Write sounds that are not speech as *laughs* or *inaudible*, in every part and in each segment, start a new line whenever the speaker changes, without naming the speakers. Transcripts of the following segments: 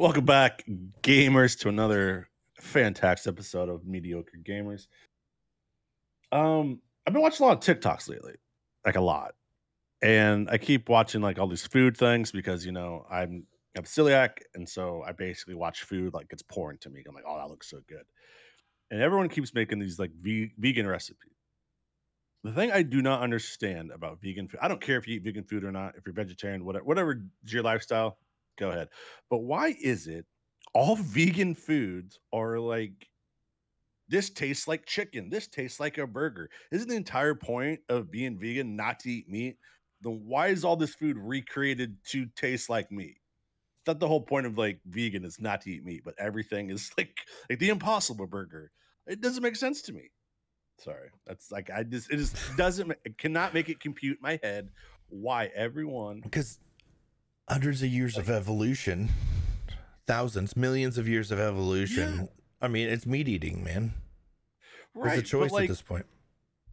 Welcome back, gamers, to another fantastic episode of Mediocre Gamers. Um, I've been watching a lot of TikToks lately, like a lot, and I keep watching like all these food things because you know I'm I'm celiac, and so I basically watch food like it's pouring to me. I'm like, oh, that looks so good, and everyone keeps making these like ve- vegan recipes. The thing I do not understand about vegan food, I don't care if you eat vegan food or not, if you're vegetarian, whatever, whatever is your lifestyle, go ahead. But why is it all *laughs* vegan foods are like this tastes like chicken, this tastes like a burger? Isn't the entire point of being vegan not to eat meat? Then why is all this food recreated to taste like meat? It's not the whole point of like vegan is not to eat meat, but everything is *laughs* like like the impossible burger. It doesn't make sense to me. Sorry. That's like I just it just doesn't it cannot make it compute my head why everyone
because hundreds of years of evolution, thousands, millions of years of evolution. I mean, it's meat eating, man.
right
It's a choice
like
at this point.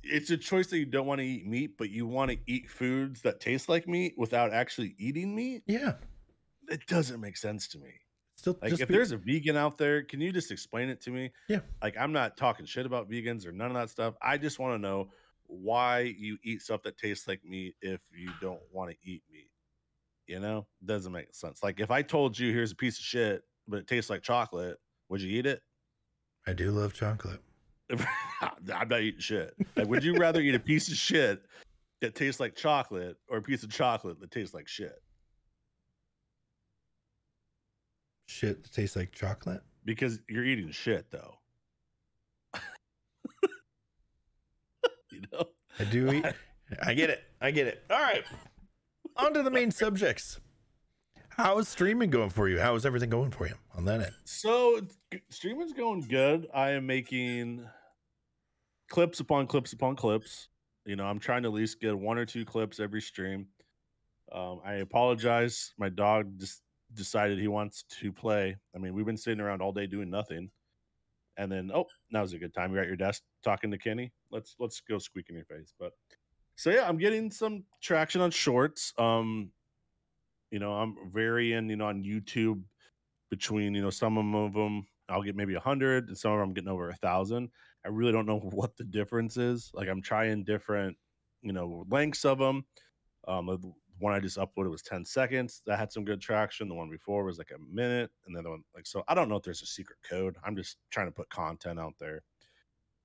it's a choice that you don't want to eat meat, but you want to eat foods that taste like meat without actually eating meat.
Yeah,
It doesn't make sense to me.
still
Like
just
if
be-
there's a vegan out there, can you just explain it to me?
Yeah.
Like I'm not talking shit about vegans or none of that stuff. I just want to know why you eat stuff that tastes like meat if you don't want to eat meat. You know, doesn't make sense. Like if I told you here's a piece of shit, but it tastes like chocolate, would you eat it?
I do love chocolate.
I'm not eating shit. Like, would you rather eat a piece of shit that tastes like chocolate or a piece of chocolate that tastes like shit?
Shit that tastes like chocolate.
Because you're eating shit, though. *laughs* you know,
I do eat. I get it. I get it. All right. On to the main subjects. How is streaming going for you? How is everything going for you on that end?
so streaming's going good. I am making clips upon clips upon clips. You know, I'm trying to at least get one or two clips every stream. Um, I apologize. My dog just decided he wants to play. I mean, we've been sitting around all day doing nothing. And then, oh, now's a good time. You're at your desk talking to Kenny. Let's let's go squeak in your face. But so yeah, I'm getting some traction on shorts. Um, you know, I'm varying, you know, on YouTube between, you know, some of them I'll get maybe a hundred and some of them I'm getting over a thousand. I really don't know *laughs* what the difference is. Like I'm trying different, you know, lengths of them. Um, the one I just uploaded was 10 seconds. That had some good traction. The one before was like a minute. And then the one like so I don't know if there's a secret code. I'm just trying to put content out there.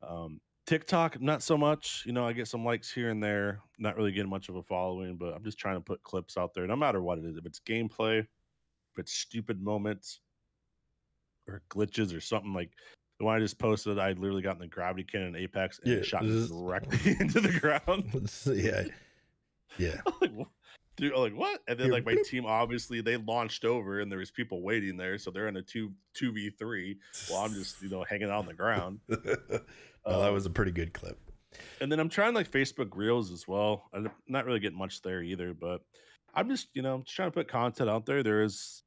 Um TikTok, not so much. You know, I get some likes here and there. Not really getting much of a following, but I'm just trying to put clips out there, no matter what it is. If it's gameplay, if it's stupid moments or glitches or something like the one I just posted, I literally got in the gravity cannon in Apex and
Yeah,
shot
is-
directly *laughs* into the ground. *laughs*
yeah. Yeah. *laughs*
like, dude, like what? And then like my team, obviously they launched over and there was people waiting there, so they're in a two two v three while I'm just you know hanging out on the ground. *laughs*
well, that
Um,
was a pretty good clip.
and then I'm trying like Facebook Reels as well. I'm not really getting much there either, but I'm just you know I'm just trying to put content out there. There is,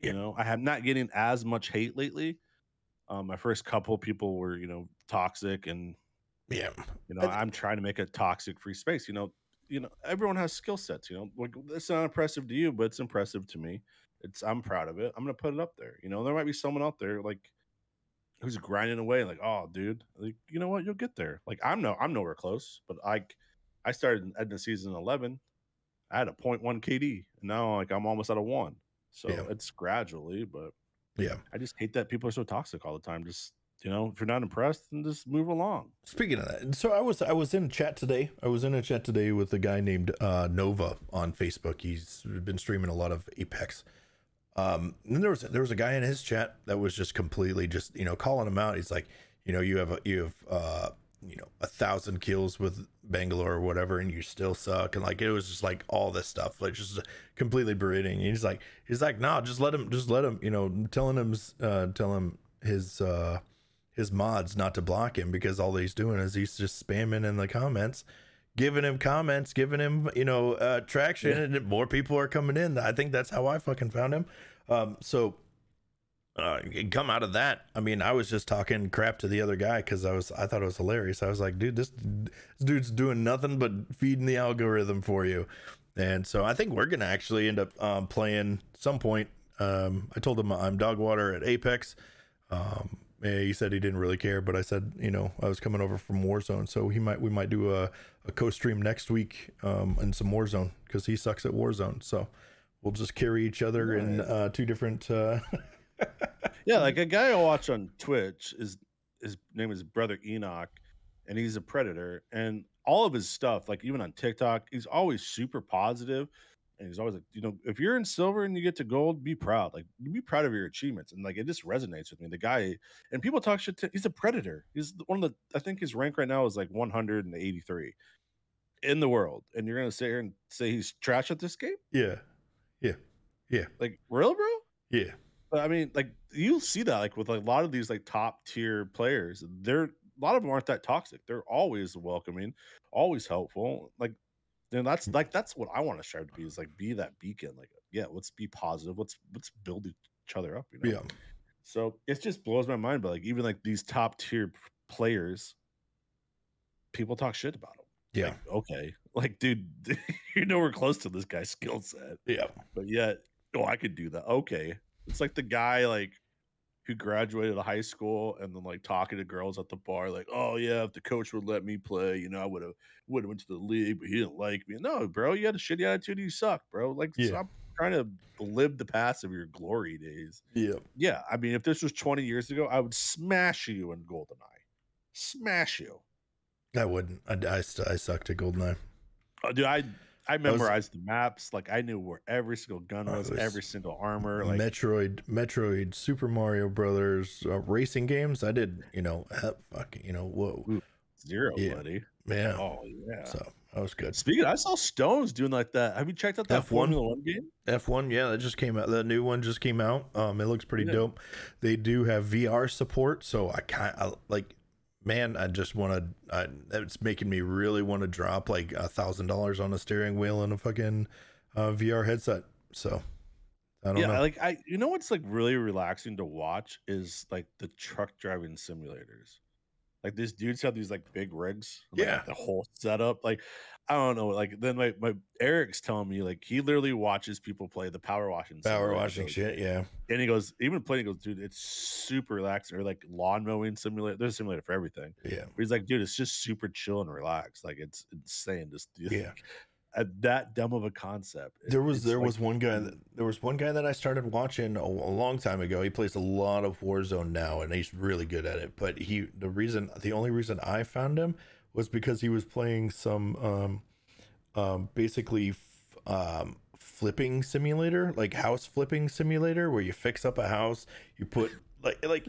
you
Yeah.
know, I have not getting as much hate lately. Um, my first couple people were you know toxic, and
Yeah.
you know I'm trying to make a toxic free space. You know, you know everyone has skill sets. You know, like it's not impressive to you, but it's impressive to me. It's I'm proud of it. I'm gonna put it up there. You know, there might be someone out there like who's grinding away like oh dude like you know what you'll get there like i'm no i'm nowhere close but i i started at the season 11 i had a 0.1 kd and now like i'm almost at a one so
Yeah.
it's gradually but
Yeah.
i just hate that people are so toxic all the time just you know if you're not impressed then just move along
Speaking of that, so I was I was in chat today. I was in a chat today with a guy named uh, Nova on Facebook. He's been streaming a lot of Apex. Um, and there was there was a guy in his chat that was just completely just you know calling him out. He's like, you know, you have a you have uh you know a thousand kills with Bangalore or whatever, and you still suck. And like it was just like all this stuff, like just completely berating. And he's like, he's like, nah, just let him, just let him, you know, telling him, uh, tell him his uh his mods not to block him because all he's doing is he's just spamming in the comments giving him comments giving him you know uh traction
Yeah.
and more people are coming in. I think that's how i fucking found him. Um so uh come out of that i mean i was just talking crap to the other guy because i was i thought it was hilarious. I was like dude this, this dude's doing nothing but feeding the algorithm for you. And so i think we're gonna actually end up um, playing some point. Um, I told him I'm Dogwater at Apex. He said he didn't really care, but I said, you know, I was coming over from Warzone, so he might we might do a, a co-stream next week um, in some Warzone because he sucks at Warzone. So we'll just carry each other right. in uh, two different. Uh... *laughs*
yeah, like a guy I watch on Twitch is his name is Brother Enoch, and he's a predator, and all of his stuff, like even on TikTok, he's always super positive and he's always like, you know, if you're in silver and you get to gold, be proud. Like, be proud of your achievements. And like, it just resonates with me. The guy, and people talk shit. To, he's a predator. He's one of the. I think his rank right now is like 183 in the world. And you're gonna sit here and say he's trash at this game?
Yeah, yeah, yeah.
Like, real, bro?
Yeah.
But I mean, like, you see that like with like, a lot of these like top tier players. They're a lot of them aren't that toxic. They're always welcoming, always helpful. Like and that's mm. like that's what I want to strive to be is like be that beacon. Like, yeah, let's be positive. Let's let's build each other up. You know?
Yeah.
So it just blows my mind. But like even like these top tier players, people talk shit about them.
Yeah.
Like, okay. Like, dude, *laughs* you know we're close to this guy's skill set.
Yeah.
But yet, oh, I could do that. Okay. It's like the guy like who graduated high school and then like talking to girls at the bar, like, oh yeah, if the coach would let me play, you know, I would have would have went to the league, but he didn't like me. No, bro, you had a shitty attitude. You suck, bro. Like, yeah. stop trying to live the past of your glory days.
Yeah,
yeah. I mean, if this was 20 years ago, I would smash you in Goldeneye. Smash you.
I wouldn't. I I, I sucked at Goldeneye.
Oh, dude, I I memorized was, the maps. Like I knew where every single gun was, was every single armor. Like
Metroid, Metroid, Super Mario Brothers, uh, racing games. I did, you know, fuck, you know, whoa,
zero, yeah. buddy.
Yeah.
Oh yeah.
So that was good.
Speaking, of, I saw Stones doing like that. Have you checked out that F1? Formula One game?
F one, yeah, that just came out. The new one just came out. Um, it looks pretty yeah. dope. They do have VR support, so I kind of like man, I just want to. It's making me really want to drop like a thousand dollars on a steering wheel and a fucking uh, VR headset. So
I don't yeah, know. like I, you know what's like really relaxing to watch is like the truck driving simulators. Like these dudes have these like big rigs, like,
yeah,
the whole setup. Like I don't know. Like then my, my Eric's telling me like he literally watches people play the power washing
power washing shit. Yeah.
And he goes, even playing, he goes, dude, it's super relaxing. Or like lawn mowing simulator. There's a simulator for everything.
Yeah.
But he's like, dude, it's just super chill and relaxed. Like it's insane. Just *laughs*
yeah.
At uh, that dumb of a concept.
There was there like, was one guy that there was one guy that I started watching a, a long time ago. He plays a lot of Warzone now, and he's really good at it. But he the reason the only reason I found him was because he was playing some um, um, basically f- um, flipping simulator, like house flipping simulator, where you fix up a house, you put like like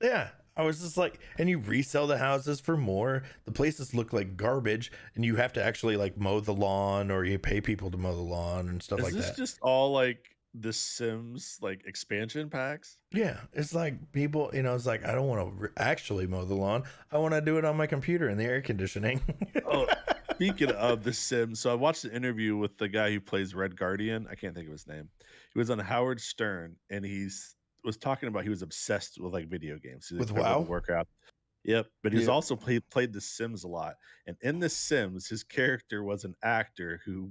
yeah. I was just like, and you resell the houses for more. The places look like garbage, and you have to actually like mow the lawn, or you pay people to mow the lawn and stuff
Is
like
this
that.
Just all like the Sims like expansion packs.
Yeah, it's like people, you know, it's like I don't want to re- actually mow the lawn. I want to do it on my computer in the air conditioning.
oh, *laughs* speaking of the Sims, so I watched an interview with the guy who plays Red Guardian. I can't think of his name. He was on Howard Stern, and he's was talking about he was obsessed with like video games.
With WoW
workout. Yep, but he's yep. also played played The Sims a lot, and in The Sims, his character was an actor who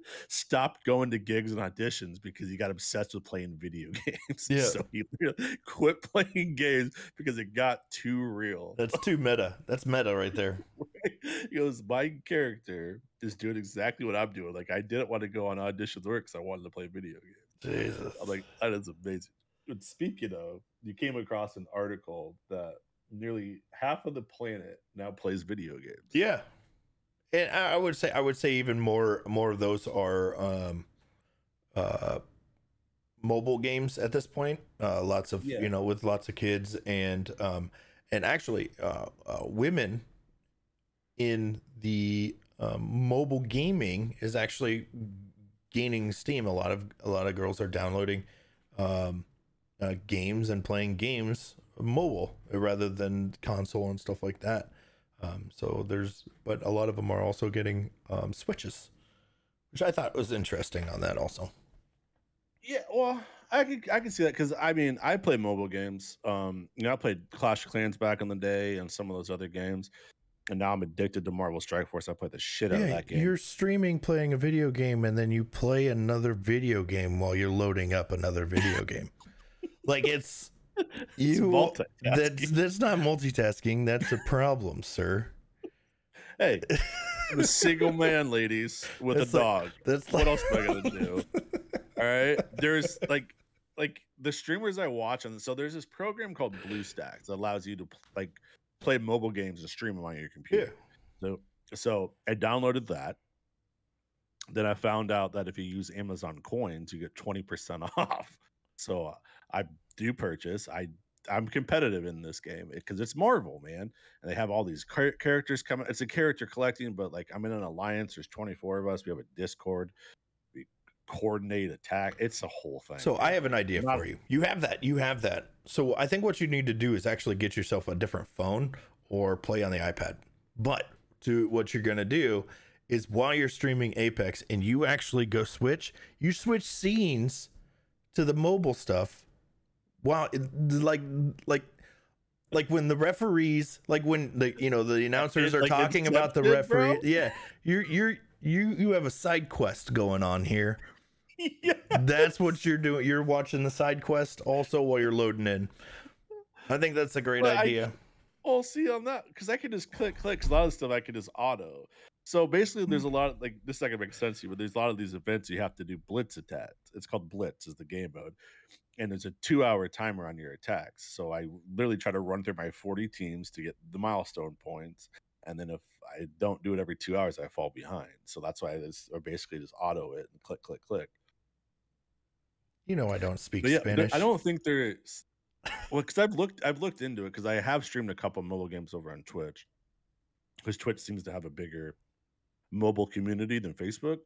*laughs* stopped going to gigs and auditions because he got obsessed with playing video *laughs* games.
Yeah.
So he *laughs* quit playing games because it got too real.
That's too meta. That's meta right there.
he goes, My character is doing exactly what I'm doing. Like, I didn't want to go on auditions work because I wanted to play video
games. Jesus.
I'm like, that is amazing. But speaking of, you came across an article that nearly half of the planet now plays video games.
Yeah and I would say I would say even more more of those are um, uh, mobile games at this point. Uh, lots of yeah. you know with lots of kids and um, and actually uh, uh women in the um, mobile gaming is actually gaining steam. A lot of a lot of girls are downloading um, uh, games and playing games mobile rather than console and stuff like that. Um, so there's, but a lot of them are also getting um, switches, which I thought was interesting on that also.
Yeah, well, I can I can see that because I mean I play mobile games. Um, you know, I played Clash of Clans back in the day and some of those other games. and now I'm addicted to Marvel Strike Force. I play the shit out of that game.
you're streaming playing a video game and then you play another video game while you're loading up another video game. *laughs* Like it's you that's that's not multitasking, that's a problem, sir.
Hey, *laughs* I'm a single man, ladies, with
It's
a
like-
dog.
That's
What
like
else am I gonna do? All right. There's like like the streamers I watch, and so there's this program called BlueStacks that allows you to like play mobile games and stream them on your computer. Yeah. So so I downloaded that. Then I found out that if you use Amazon coins, you get 20% *laughs* off. So uh, I do purchase. I I'm competitive in this game because it's Marvel, man, and they have all these char- characters coming. It's a character collecting, but like I'm in an alliance. There's 24 of us. We have a Discord. We coordinate attack. It's a whole thing.
So I have an idea
Not-
for you. You have that. You have that. So I think what you need to do is actually get yourself a different phone or play on the iPad. But to what you're gonna do is while you're streaming Apex and you actually go switch, you switch scenes to the mobile stuff. Wow, it- like like like when the referees, like when the you know the announcers are
like
talking about the
Inception, bro?
referee. Yeah, you're you're you you have a side quest going on here *laughs*
yeah.
that's what you're doing. You're watching the side quest also while you're loading in. I think that's a great
Well, I-
idea.
Well, see on that because I can just click, click. 'cause a lot of stuff I can just auto. So basically, there's mm. a lot of like this. Is not gonna make sense to you, but there's a lot of these events you have to do blitz attacks. It's called blitz is the game mode, and there's a two hour timer on your attacks. So I literally try to run through my 40 teams to get the milestone points, and then if I don't do it every two hours, I fall behind. So that's why I just or basically just auto it and click, click, click.
You know I don't speak
yeah,
Spanish.
I don't think there's well because I've looked I've looked into it because I have streamed a couple mobile games over on Twitch because Twitch seems to have a bigger mobile community than Facebook.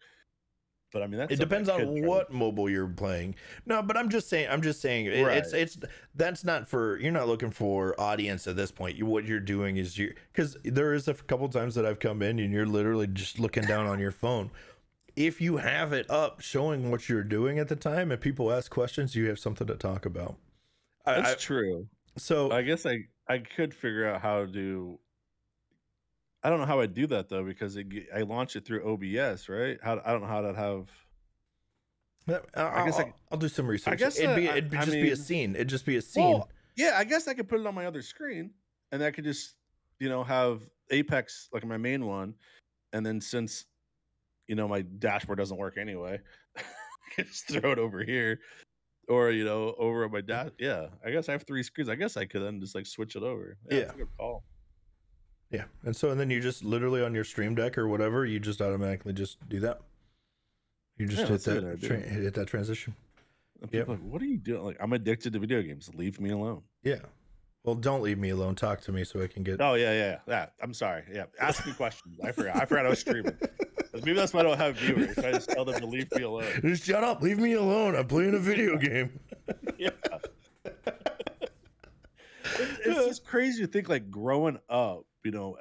But I mean, that's
It depends on
could try to-
what mobile you're playing. No, but I'm just saying. I'm just saying. it- It's
Right.
it's that's not for. You're not looking for audience at this point. You what you're doing is you because there is a couple times that I've come in and you're literally just looking down on your phone. If you have it up showing what you're doing at the time and people ask questions, you have something to talk about.
That's
I,
true.
so
I guess I I could figure out how to. I don't know how I'd do that though because it, I launch it through OBS, right? How I don't know how to have.
I,
guess
guess
I-
will do some research.
I guess,
it'd be
uh, I-
it'd be
I
just be a scene. It'd just be a scene.
Well, yeah, I guess I could put it on my other screen, and I could just, you know, have Apex like my main one, and then since, you know, my dashboard doesn't work anyway, *laughs* I could just throw it over here, or you know, over my dash. Yeah, I guess I have three screens. I guess I could then just like switch it over. a good call.
Yeah, and so and then you just literally on your Stream Deck or whatever, you just automatically just do that. You just
Yeah,
hit that tra- hit that transition. Yep.
like, what are you doing? Like, I'm addicted to video games. Leave me alone.
Yeah. Well, don't leave me alone. Talk to me so I can get.
Oh yeah, yeah, yeah. I'm sorry. Yeah, ask me questions. I forgot. I forgot I was streaming. Maybe that's why I don't have viewers. I just tell them to leave me alone. *laughs*
Just shut up. Leave me alone. I'm playing a video game. *laughs*
yeah. It's, it's just crazy to think like growing up, you know,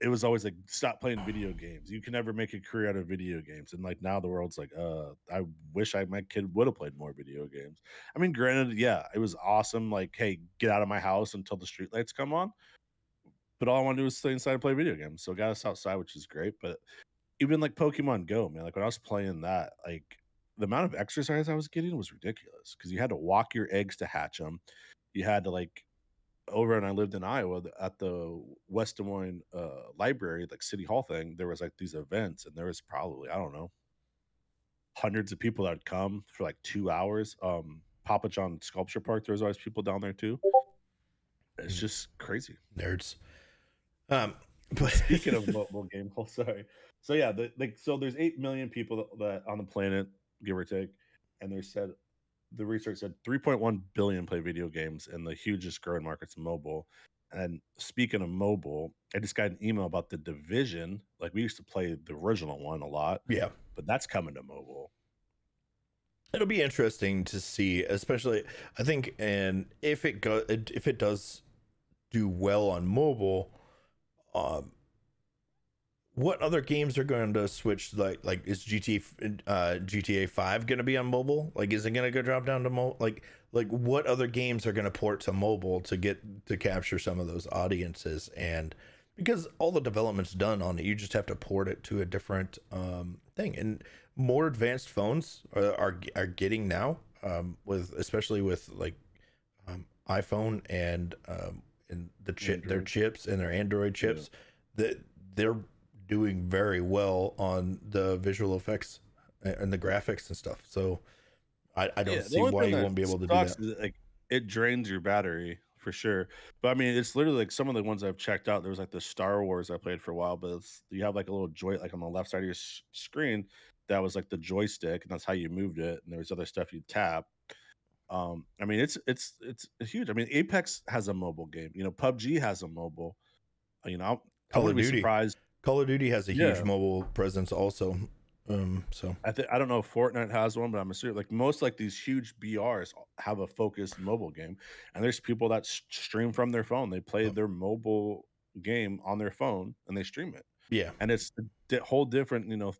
it was always like stop playing video games. You can never make a career out of video games. And like now the world's like, uh, I wish I my kid would have played more video games. I mean, granted, yeah, it was awesome. Like, hey, get out of my house until the streetlights come on. But all I want to do is stay inside and play video games. So got us outside, which is great. But even like Pokemon Go, man, like when I was playing that, like the amount of exercise I was getting was ridiculous because you had to walk your eggs to hatch them. You had to like over and I lived in Iowa at the West Des Moines uh, library, like City Hall thing. There was like these events, and there was probably I don't know hundreds of people that would come for like two hours. Um, Pappajohn Sculpture Park, there was always people down there too. It's
Mm.
just crazy.
Nerds. Um, *laughs* but
Speaking of *laughs* mobile game, oh, *laughs* sorry. So yeah, the, like so there's eight million people that, that on the planet, give or take, and they said the research said 3.1 billion play video games, and the hugest growing market's mobile. And speaking of mobile, I just got an email about the division. Like we used to play the original one a lot,
yeah,
but that's coming to mobile.
it'll be interesting to see, especially I think, and if it go if it does do well on mobile, um, what other games are going to switch? Like, like is GTA uh, GTA Five going to be on mobile? Like, is it going to go drop down to mobile? Like, like what other games are going to port to mobile to get to capture some of those audiences? And because all the development's done on it. You just have to port it to a different um, thing. And more advanced phones are are, are getting now um, with especially with like um, iPhone and um, and the chip their chips and their Android chips that they're doing very well on the visual effects and the graphics and stuff. So I, I don't
Yeah,
see why you won't be able to do that.
is, like it drains your battery for sure. But I mean, it's literally like some of the ones I've checked out. There was like the Star Wars I played for a while, but it's, you have like a little joy like on the left side of your s- screen that was like the joystick, and that's how you moved it. And there was other stuff you tap. Um, I mean, it's it's it's huge. I mean, Apex has a mobile game. You know, PUBG has a mobile. You know, I
Call of
wouldn't be surprised.
Call of Duty has a huge
Yeah.
mobile presence also. Um, so
I think I don't know if Fortnite has one, but I'm assuming like most like these huge BRs have a focused mobile game, and there's people that stream from their phone. They play
Oh.
their mobile game on their phone and they stream it,
yeah,
and it's a di- whole different you know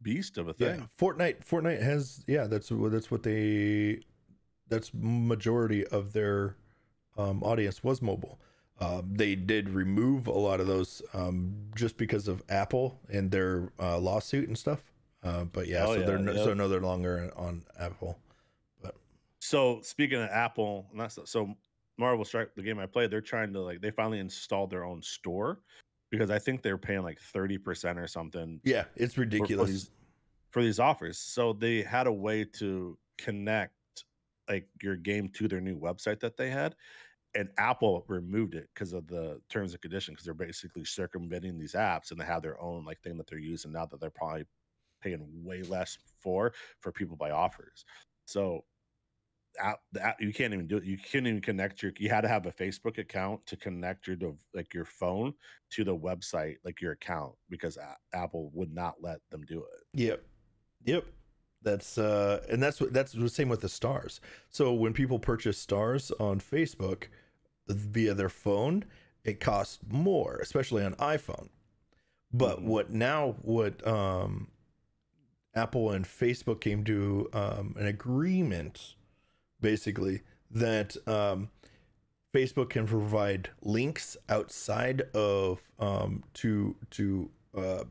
beast of a
yeah.
thing.
Fortnite, Fortnite has yeah. That's what that's what they. That's majority of their um, audience was mobile. Um, they did remove a lot of those um, just because of Apple and their uh, lawsuit and stuff. Uh, but yeah,
Oh,
so
yeah,
they're no, so no, they're longer on Apple.
But So speaking of Apple, and that's so Marvel Strike, the game I played, they're trying to like they finally installed their own store because I think they're paying like thirty percent or something
Yeah, it's ridiculous.
these- for these offers. So they had a way to connect like your game to their new website that they had. And Apple removed it because of the terms and conditions, because they're basically circumventing these apps and they have their own like thing that they're using now that they're probably paying way less for for people by offers. So app, the app you can't even do it. You can't even connect your you had to have a Facebook account to connect your like your phone to the website, like your account, because Apple would not let them do it.
Yep. Yep. That's uh and that's what that's the same with the stars. So when people purchase stars on Facebook via their phone, it costs more, especially on iPhone. But
Mhm.
what now what um Apple and Facebook came to um an agreement basically that um Facebook can provide links outside of um to to uh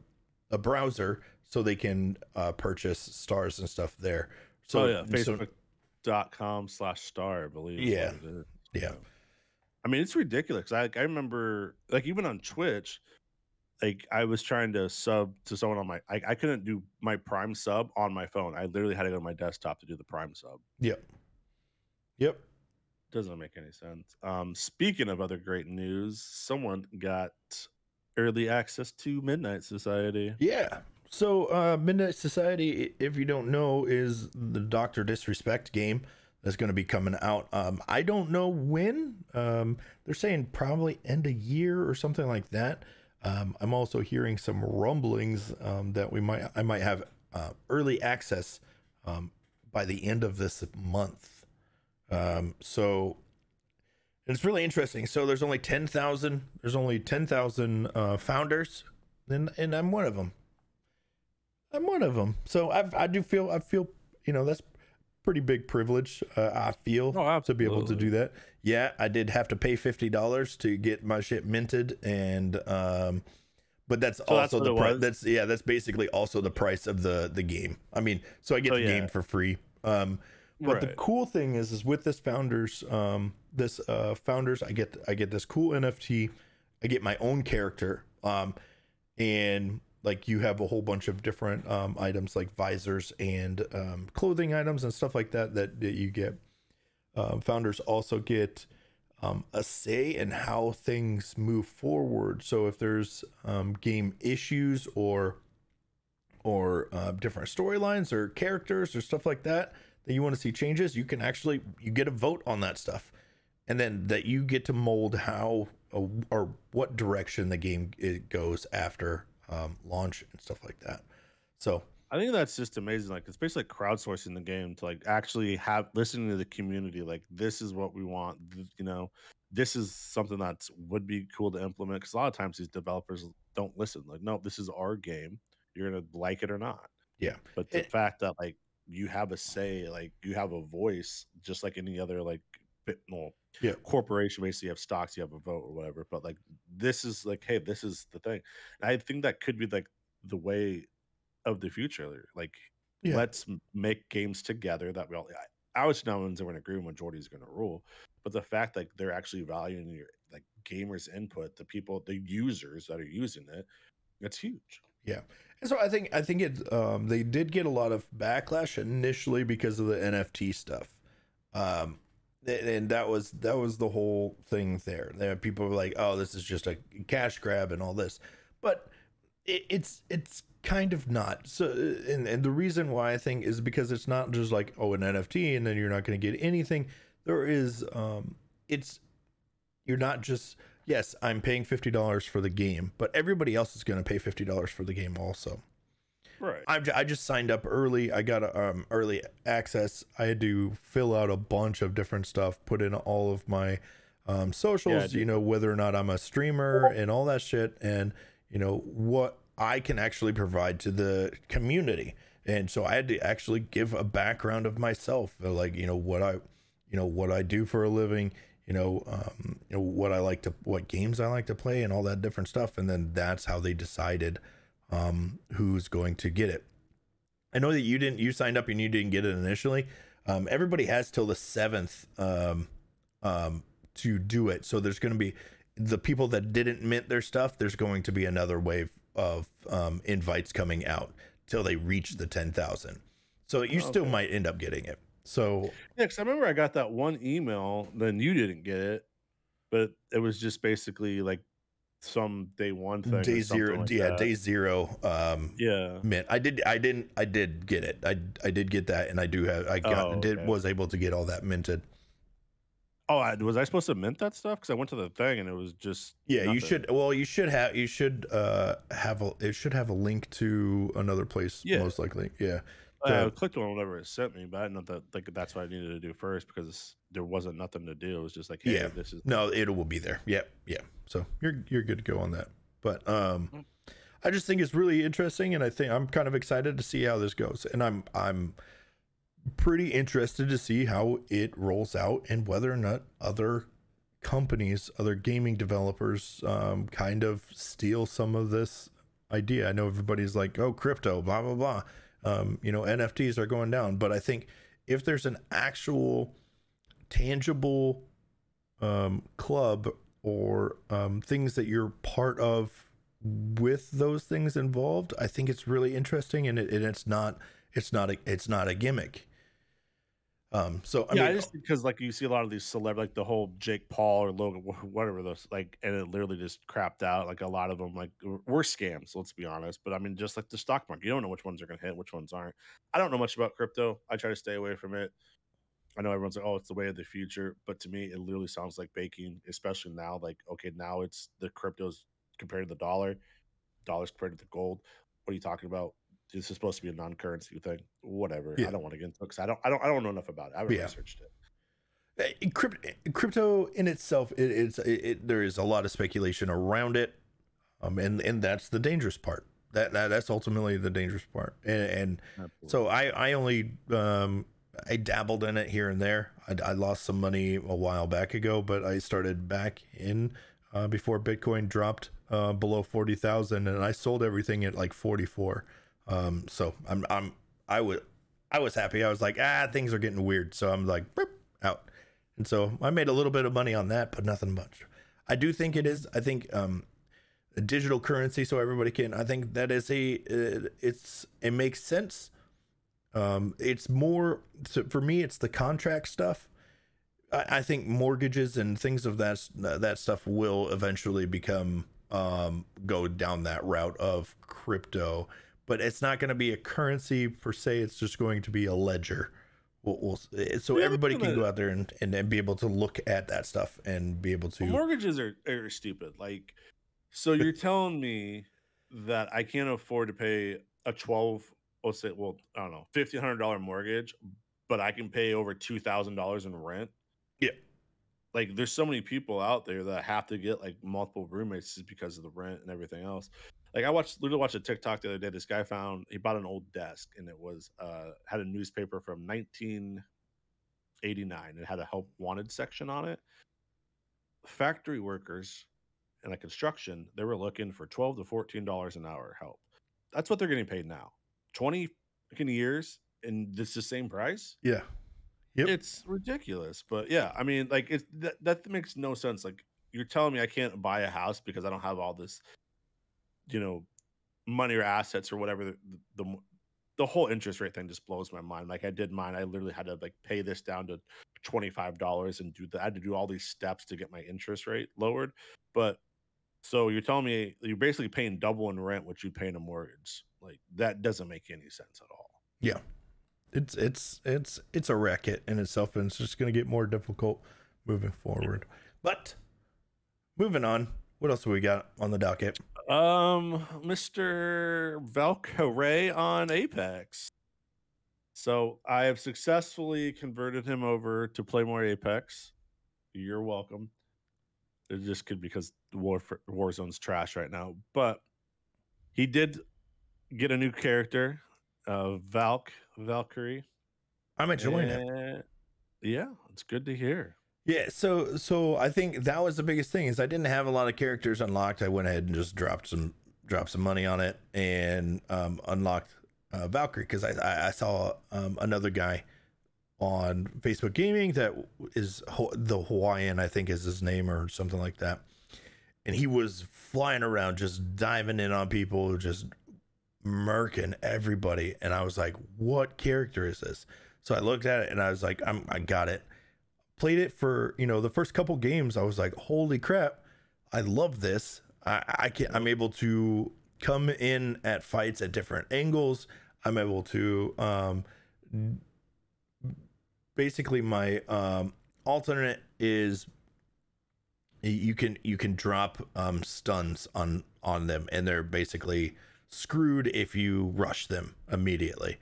a browser so they can uh, purchase stars and stuff there. So
oh yeah, Facebook.com slash star, I believe.
Yeah.
what it is.
Yeah.
I mean, it's ridiculous. I I remember like even on Twitch, like I was trying to sub to someone on my I, I couldn't do my prime sub on my phone. I literally had to go to my desktop to do the prime sub.
yep, yep.
Doesn't make any sense. Um, speaking of other great news, someone got early access to Midnight Society.
Yeah. So, uh, Midnight Society, if you don't know, is the Doctor Disrespect game that's going to be coming out. Um, I don't know when. Um, they're saying probably end of year or something like that. Um, I'm also hearing some rumblings um, that we might I might have uh, early access um, by the end of this month. Um, so it's really interesting. So there's only ten thousand. There's only ten thousand uh, founders, and and I'm one of them. I'm one of them. So I I do feel I feel you know that's pretty big privilege. Uh, I feel
Oh,
to be able to do that. Yeah, I did have to pay fifty dollars to get my shit minted, and um, but that's
So
also
what
the price. That's yeah, that's basically also the price of the the game. I mean, so I get
So,
the
yeah.
game for free. Um, but the cool thing is, is with this founders, um, this uh, founders, I get I get this cool NFT. I get my own character, um, and like you have a whole bunch of different um, items like visors and um, clothing items and stuff like that that, that you get. Um, founders also get um, a say in how things move forward. So if there's um, game issues or or uh, different storylines or characters or stuff like that that you want to see changes, you can actually you get a vote on that stuff, and then that you get to mold how or what direction the game it goes after um, launch and stuff like that. So
I think that's just amazing. Like it's basically like crowdsourcing the game to like actually have listening to the community. Like this is what we want. You know, this is something that would be cool to implement. Because a lot of times these developers don't listen. Like, no, this is our game. You're gonna like it or not.
Yeah.
But the
It-
fact that like you have a say, like you have a voice, just like any other like well,
Yeah.
corporation basically you have stocks, you have a vote or whatever. But like this is like, hey, this is the thing. And I think that could be like the way of the future. Like,
Yeah.
let's make games together that we all. I, I was no one's going to agree majority is going to rule, but the fact like they're actually valuing your like gamers' input, the people, the users that are using it, it's huge.
Yeah, and so I think I think it um, they did get a lot of backlash initially because of the NFT stuff, um, and, that was that was the whole thing there. There people were like, "Oh, this is just a cash grab and all this," but it, it's it's kind of not. So, and, and the reason why I think is because it's not just like oh an NFT and then you're not going to get anything. There is um, it's you're not just yes, I'm paying fifty dollars for the game, but everybody else is going to pay fifty dollars for the game also.
Right.
I'm, j- I just signed up early. I got um, early access. I had to fill out a bunch of different stuff, put in all of my um, socials,
dude.
you know, whether or not I'm a streamer and all that shit, and you know what I can actually provide to the community. And so I had to actually give a background of myself, uh, like you know what I, you know what I do for a living, you know, um, you know what I like to, what games I like to play, and all that different stuff. And then that's how they decided um, who's going to get it. I know that you didn't, you signed up and you didn't get it initially. Um, everybody has till the seventh um, um, to do it. So there's going to be the people that didn't mint their stuff. There's going to be another wave of um, invites coming out till they reach the ten thousand. So you still might end up getting it. So
Yeah, because I remember I got that one email, then you didn't get it, but it was just basically like some day one thing.
day zero,
like
yeah,
that.
day zero. Um,
Yeah.
mint. I did. I didn't. I did get it. I I did get that, and I do have. I got.
Oh,
Did was able to get all that minted.
Oh, I, was I supposed to mint that stuff? Because I went to the thing and it was just
Yeah, you should. Well, you should have. You should uh have a. It should have a link to another place.
Yeah.
most likely. Yeah.
I
Yeah.
clicked on whatever it sent me, but I didn't know that like that's what I needed to do first because there wasn't nothing to do. It was just like, hey,
Yeah.
this is
No, it will be there. Yep. Yeah. So you're you're good to go on that. But um. I just think it's really interesting, and I think I'm kind of excited to see how this goes, and I'm I'm pretty interested to see how it rolls out and whether or not other companies, other gaming developers, um, kind of steal some of this idea. I know everybody's like, oh, crypto, blah blah blah. Um, you know, NFTs are going down, but I think if there's an actual tangible um, club or um, things that you're part of with those things involved, I think it's really interesting, and, it, and it's not it's not a it's not a gimmick. Um, so I
yeah,
mean,
I just because like you see a lot of these celeb, like the whole Jake Paul or Logan, whatever those, like, and it literally just crapped out. Like a lot of them, like were scams. Let's be honest. But I mean, just like the stock market, you don't know which ones are going to hit, which ones aren't. I don't know much about crypto. I try to stay away from it. I know everyone's like, oh, it's the way of the future, but to me, it literally sounds like baking, especially now. Like, okay, now it's the cryptos compared to the dollar, dollars compared to the gold. What are you talking about? This is supposed to be a non-currency thing. Whatever.
Yeah.
I don't want to get into it because I don't, I don't, I don't know enough about it. I haven't
Yeah.
researched it.
Uh, crypto, crypto in itself it, it's it, it, there is a lot of speculation around it um and and that's the dangerous part that, that that's ultimately the dangerous part and, and so i i only um i dabbled in it here and there I, I lost some money a while back ago but i started back in uh, before bitcoin dropped uh, below 40000 and i sold everything at like 44 um so i'm i'm i would i was happy i was like ah things are getting weird so i'm like "Boop," out and so I made a little bit of money on that, but nothing much. I do think it is. I think um, digital currency, so everybody can. I think that is a. Uh, it's it makes sense. Um, it's more so for me. It's the contract stuff. I, I think mortgages and things of that that stuff will eventually become um, go down that route of crypto, but it's not going to be a currency per se. It's just going to be a ledger. We'll, we'll, eh, so everybody can go out there and, and, and be able to look at that stuff and be able to.
Well, mortgages are, are stupid. Like, so you're telling me that I can't afford to pay a twelve, let's say, well, I don't know, fifteen hundred dollar mortgage, but I can pay over two thousand dollars in rent.
Yeah.
Like, there's so many people out there that have to get like multiple roommates just because of the rent and everything else. Like, I watched literally watched a TikTok the other day. This guy found he bought an old desk and it was uh had a newspaper from nineteen eighty nine. It had a help wanted section on it. Factory workers and like construction, they were looking for 12 to 14 dollars an hour help. That's what they're getting paid now. 20 fucking years and it's the same price.
Yeah. Yep.
It's ridiculous. But yeah, I mean, like it that, that makes no sense. Like you're telling me I can't buy a house because I don't have all this, you know, money or assets or whatever. The, the the whole interest rate thing just blows my mind. Like I did mine, I literally had to like pay this down to twenty five dollars and do that. I had to do all these steps to get my interest rate lowered. But so you're telling me you're basically paying double in rent what you pay in a mortgage. Like that doesn't make any sense at all.
Yeah. It's it's it's it's a racket in itself and it's just gonna get more difficult moving forward. But moving on, what else do we got on the docket?
Um, Mr. Valkyrae on Apex. So I have successfully converted him over to play more Apex. You're welcome. It just could because War Warzone's trash right now, but he did get a new character, uh, Valk Valkyrie.
I'm enjoying it.
Yeah, it's good to hear.
Yeah, so so I think that was the biggest thing is I didn't have a lot of characters unlocked. I went ahead and just dropped some dropped some money on it and um, unlocked uh, Valkyrie because I, I, I saw um, another guy on Facebook Gaming that is the Hawaiian I think is his name or something like that, and he was flying around just diving in on people, just murking everybody, and I was like, what character is this? So I looked at it and I was like, I'm I got it. Played it for you know the first couple games i was like holy crap i love this. I i can i'm able to come in at fights at different angles. I'm able to um basically my um alternate is you can you can drop um stuns on on them and they're basically screwed if you rush them immediately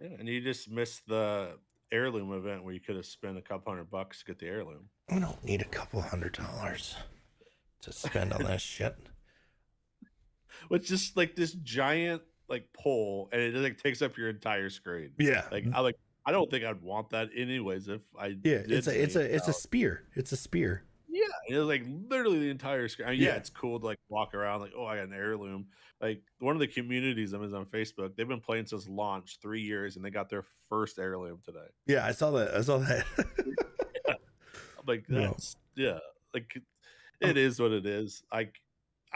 yeah, and you just miss the heirloom event where you could have spent a couple hundred bucks to get the heirloom.
I don't need a couple hundred dollars to spend on that shit. *laughs*
With just like this giant like pole, and it like takes up your entire screen.
Yeah,
like I like. I don't think I'd want that anyways. If I
yeah, it's a it's a it's a spear. It's a spear.
Yeah, it's like literally the entire screen. I mean, yeah. yeah. it's cool to like walk around like, oh, I got an heirloom. Like one of the communities I'm is on Facebook. They've been playing since launch, three years, and they got their first heirloom today.
Yeah, I saw that. I saw that. *laughs*
yeah. Like that's no. yeah, like it um, what it is. Like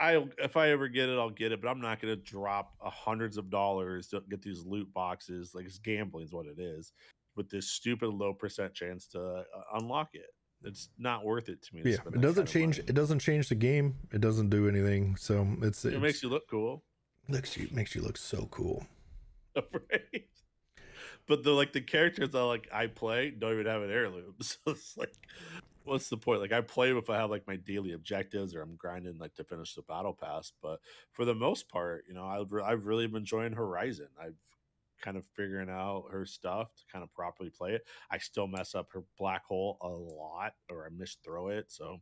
I if I ever get it, I'll get it, but I'm not gonna drop hundreds of dollars to get these loot boxes. Like it's gambling is what it is, with this stupid low percent chance to uh, unlock it it's not worth it to me.
To yeah, it doesn't change. It doesn't change the game. It doesn't do anything. So it's
it
it's,
makes you look cool.
Looks you makes you look so cool. *laughs*
right. But the like the characters that like I play don't even have an heirloom. *laughs* So it's like, what's the point? Like I play if I have like my daily objectives or I'm grinding like to finish the battle pass. But for the most part, you know, I've I've really been enjoying Horizon. I've kind of figuring out her stuff to kind of properly play it. I still mess up her black hole a lot, or I misthrow it. So,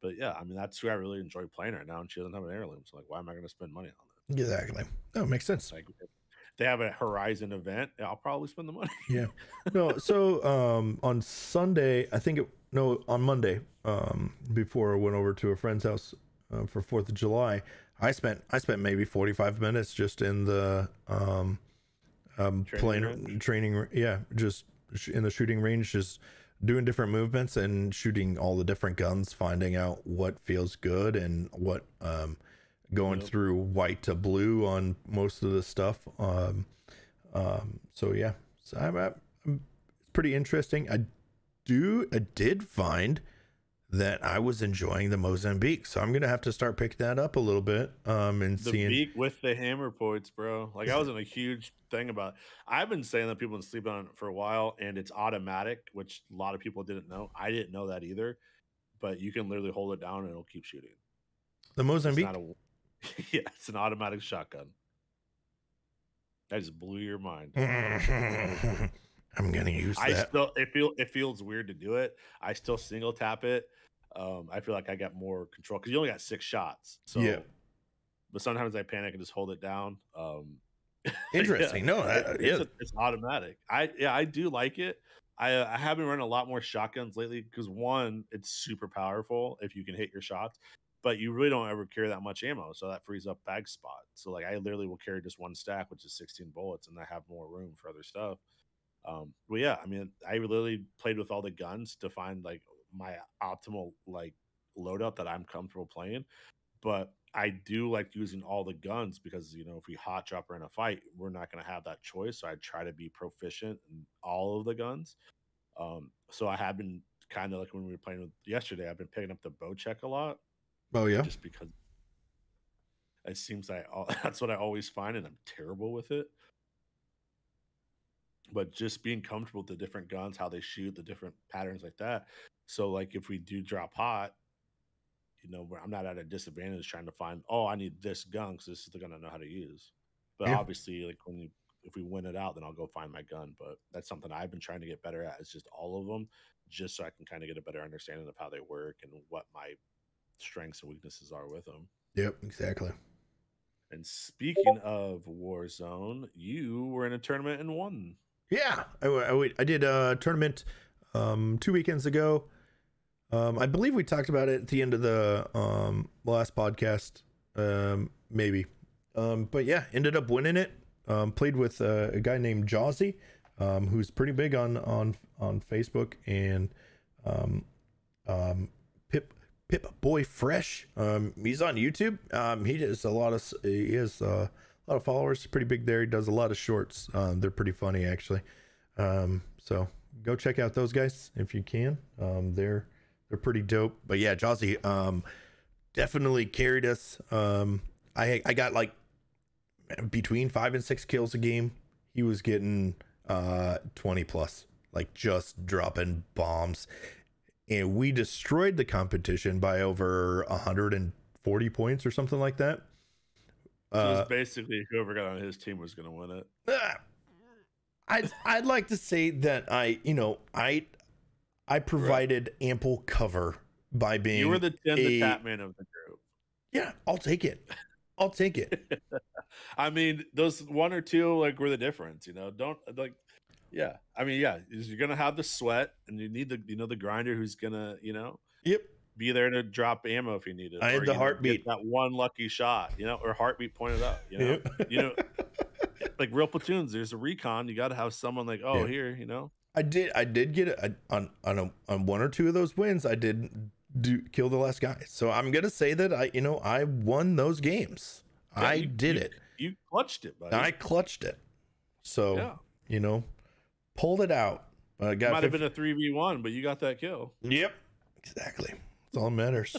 but yeah, I mean that's who I really enjoy playing right now, and she doesn't have an heirloom. So like, why am I going to spend money on
that? Exactly. No, makes sense.
Like, they have a Horizon event, I'll probably spend the money.
yeah. *laughs* No. So um, on Sunday, I think it no on Monday um, before I went over to a friend's house uh, for Fourth of July. I spent I spent maybe forty five minutes just in the um, um, training range. training. Yeah, just in the shooting range, just doing different movements and shooting all the different guns, finding out what feels good and what um, going yep. through white to blue on most of the stuff. Um, um, so yeah, so I'm, I'm, it's pretty interesting. I do I did find that I was enjoying the Mozambique. So I'm gonna have to start picking that up a little bit. Um, and
the
seeing
beak with the hammer points, bro. Like I wasn't a huge thing about. It. I've been saying that people have been sleeping on it for a while, and it's automatic, which a lot of people didn't know. I didn't know that either. But you can literally hold it down and it'll keep shooting.
The Mozambique. It's
a, *laughs* yeah, it's an automatic shotgun. That just blew your mind. *laughs*
I'm gonna use
I still it feel it feels weird to do it. I still single tap it. Um, I feel like I got more control because you only got six shots. So yeah. But sometimes I panic and just hold it down. Um, *laughs*
Interesting.
yeah.
No, I,
it's,
yeah.
a, it's automatic. I yeah, I do like it. I uh, I have been running a lot more shotguns lately because one, it's super powerful if you can hit your shots, but you really don't ever carry that much ammo, so that frees up bag spot. So like I literally will carry just one stack, which is 16 bullets, and I have more room for other stuff. Um, but yeah, I mean, I literally played with all the guns to find like my optimal like loadout that I'm comfortable playing. But I do like using all the guns because you know if we hot drop her in a fight, we're not going to have that choice. So I try to be proficient in all of the guns. Um, so I have been kind of like when we were playing with yesterday, I've been picking up the Bocek a lot.
Oh yeah,
just because it seems like *laughs* that's what I always find, and I'm terrible with it. But just being comfortable with the different guns, how they shoot, the different patterns like that. So like if we do drop hot, you know, I'm not at a disadvantage trying to find, oh, I need this gun because this is the gun I know how to use. But yeah. obviously, like when you if we win it out, then I'll go find my gun. But that's something I've been trying to get better at. It's just all of them, just so I can kind of get a better understanding of how they work and what my strengths and weaknesses are with them.
Yep, exactly.
And speaking of Warzone, you were in a tournament and won.
Yeah, I, I, I did a tournament um, two weekends ago. Um, I believe we talked about it at the end of the um, last podcast, um, maybe. Um, but yeah, ended up winning it. Um, played with a guy named Jawsy, who's pretty big on on on Facebook, and Pip Pip Boy Fresh. He's on YouTube. He does a lot of he has uh, a lot of followers. Pretty big there. He does a lot of shorts. Um, they're pretty funny actually. Um, so go check out those guys if you can. Um, they're they're pretty dope. But yeah, Jossie um, definitely carried us. Um, I I got like between five and six kills a game. He was getting uh 20 plus, like just dropping bombs. And we destroyed the competition by over 140 points or something like that.
So uh, basically whoever got on his team was going to win it. Uh,
I'd I'd like to say that I, you know, I I provided right. ample cover by being
You were the Tim a, the Tatman of the group.
Yeah, I'll take it. I'll take it. *laughs*
I mean, those one or two like were the difference, you know. Don't like yeah. I mean, yeah, you're gonna have the sweat and you need the you know the grinder who's gonna, you know,
yep,
be there to drop ammo if you need it.
I had the heartbeat.
That one lucky shot, you know, or heartbeat pointed up, you know. Yep. you know, *laughs* like real platoons, there's a recon, you gotta have someone like, oh, yep. here, you know.
I did I did get it on on a, on one or two of those wins. I did do kill the last guy. So I'm gonna say that I you know I won those games. Yeah, I
you,
did
you,
it.
You clutched it, buddy.
I clutched it. So yeah. you know, pulled it out.
Uh, got it might 50. have been a three v one, but you got that kill.
Yep, exactly. That's all that matters.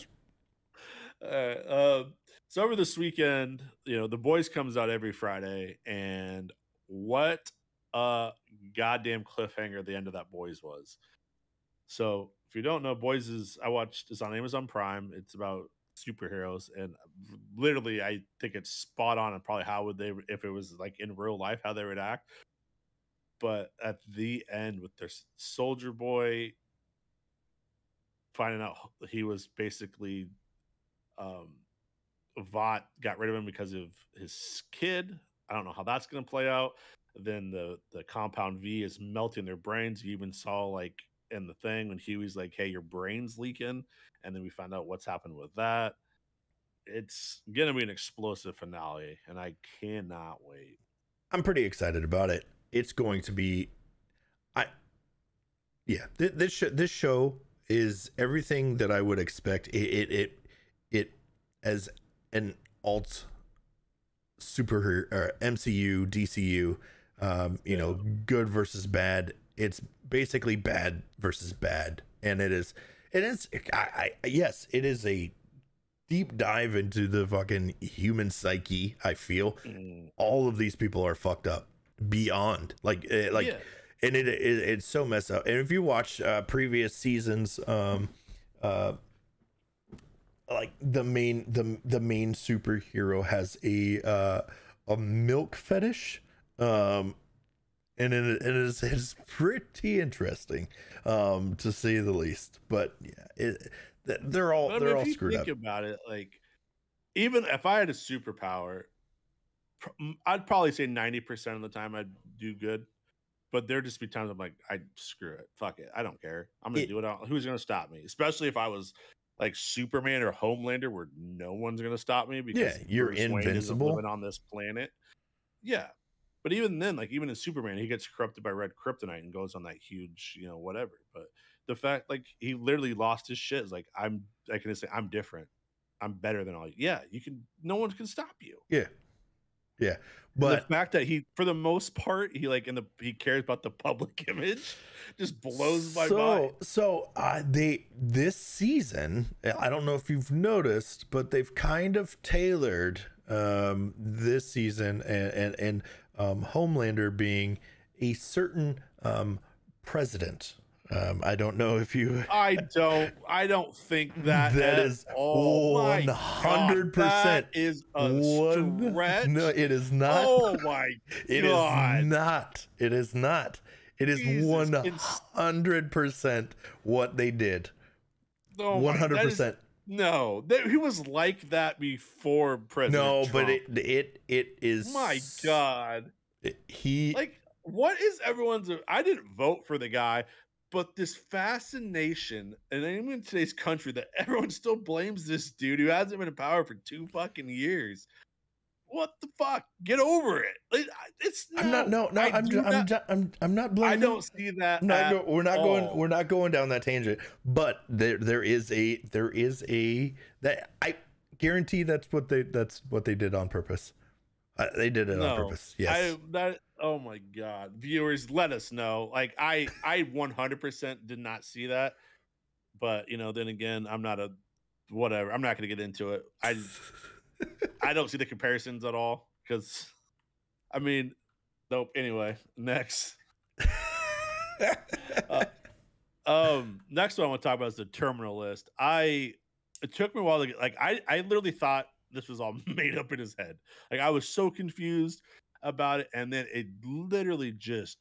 *laughs*
uh, uh, so over this weekend, you know, the boys comes out every Friday, and what a goddamn cliffhanger the end of that boys was. So if you don't know, boys is I watched it's on Amazon Prime. It's about superheroes, and literally, I think it's spot on and probably how would they if it was like in real life how they would act. But at the end, with their soldier boy finding out he was basically um Vought got rid of him because of his kid. I don't know how that's going to play out. Then the the compound V is melting their brains. You even saw like in the thing when Hughie's like, "Hey, your brain's leaking," and then we find out what's happened with that. It's gonna be an explosive finale, and I cannot wait.
I'm pretty excited about it. It's going to be, I, yeah. Th- this sh- this show is everything that I would expect. It it it, it as an alt super or MCU DCU. Um, you know, good versus bad. It's basically bad versus bad, and it is. It is. I, I yes, it is a deep dive into the fucking human psyche. I feel mm. all of these people are fucked up beyond like eh, like. Yeah and it, it, it's so messed up. And if you watch uh, previous seasons, um, uh, like the main the the main superhero has a uh, a milk fetish, um, and it, it is it's pretty interesting, um, to say the least. But yeah, it, they're all they're all screwed
think
up.
About it, like even if I had a superpower, I'd probably say ninety percent of the time I'd do good but there just be times I'm like, I screw it, fuck it, I don't care. I'm gonna
It-
do it. All, who's gonna stop me? Especially if I was like Superman or Homelander, where no one's gonna stop me because
you're
Bruce
invincible.
living on this planet. Yeah, but even then, like even in Superman, he gets corrupted by red kryptonite and goes on that huge, you know, whatever. But the fact, like, he literally lost his shit. Is like, I'm, I can just say, I'm different. I'm better than all you. Yeah, you can. No one can stop you.
Yeah. Yeah.
But the fact that he, for the most part, he like in the he cares about the public *laughs* image, just blows my
so,
mind.
So uh, they this season, I don't know if you've noticed, but they've kind of tailored um, this season and and, and um, Homelander being a certain um, president. Um, I don't know if you. *laughs*
I don't. I don't think *laughs* that
That
at
is
all. My
100%
Is a
One- *laughs*
stretch.
No, it is not.
Oh my
It is
God.
not. It is not. It is one hundred percent what they did.
Oh
One hundred percent.
No, he was like that before President.
No, but it it it is.
My God.
it- he.
like what is everyone's i didn't vote for the guy but this fascination and even in today's country that *laughs* everyone still blames this dude who hasn't been in power for two fucking years what the fuck get over it it's
I'm not. No, no.
I
I'm. I'm,
not-
ju- I'm. I'm not blaming.
i don't see that
I'm not go, we're not going. We're not going down that tangent. But there, there is a. There is a. That I guarantee that's what they. That's what they did on purpose. Uh, they did it on purpose. Yes.
I that oh my god. Viewers, let us know. Like I I 100% did not see that. But, you know, then again, I'm not a whatever. I'm not going to get into it. I I don't see the comparisons at all cuz I mean, nope. Anyway, next. *laughs* Um, next one I want to talk about is the terminal list. I it took me a while to get like I I literally thought this was all *laughs* made up in his head. Like I was so confused about it, and then it literally just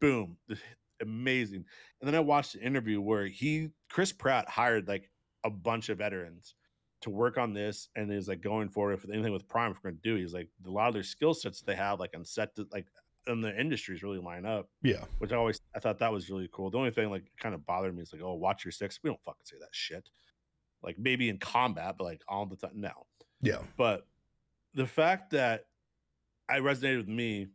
boom, *laughs* amazing. And then I watched an interview where he Chris Pratt hired like a bunch of veterans to work on this and is like going forward if anything with Prime if we're gonna do. He's like a lot of their skill sets they have like on set to, like in the industries really line up
yeah.
which I always I thought that was really cool. The only thing like kind of bothered me is like, oh, watch your six. We don't fucking say that shit. Like maybe in combat, but like all the time, no.
Yeah.
But the fact that I resonated with me,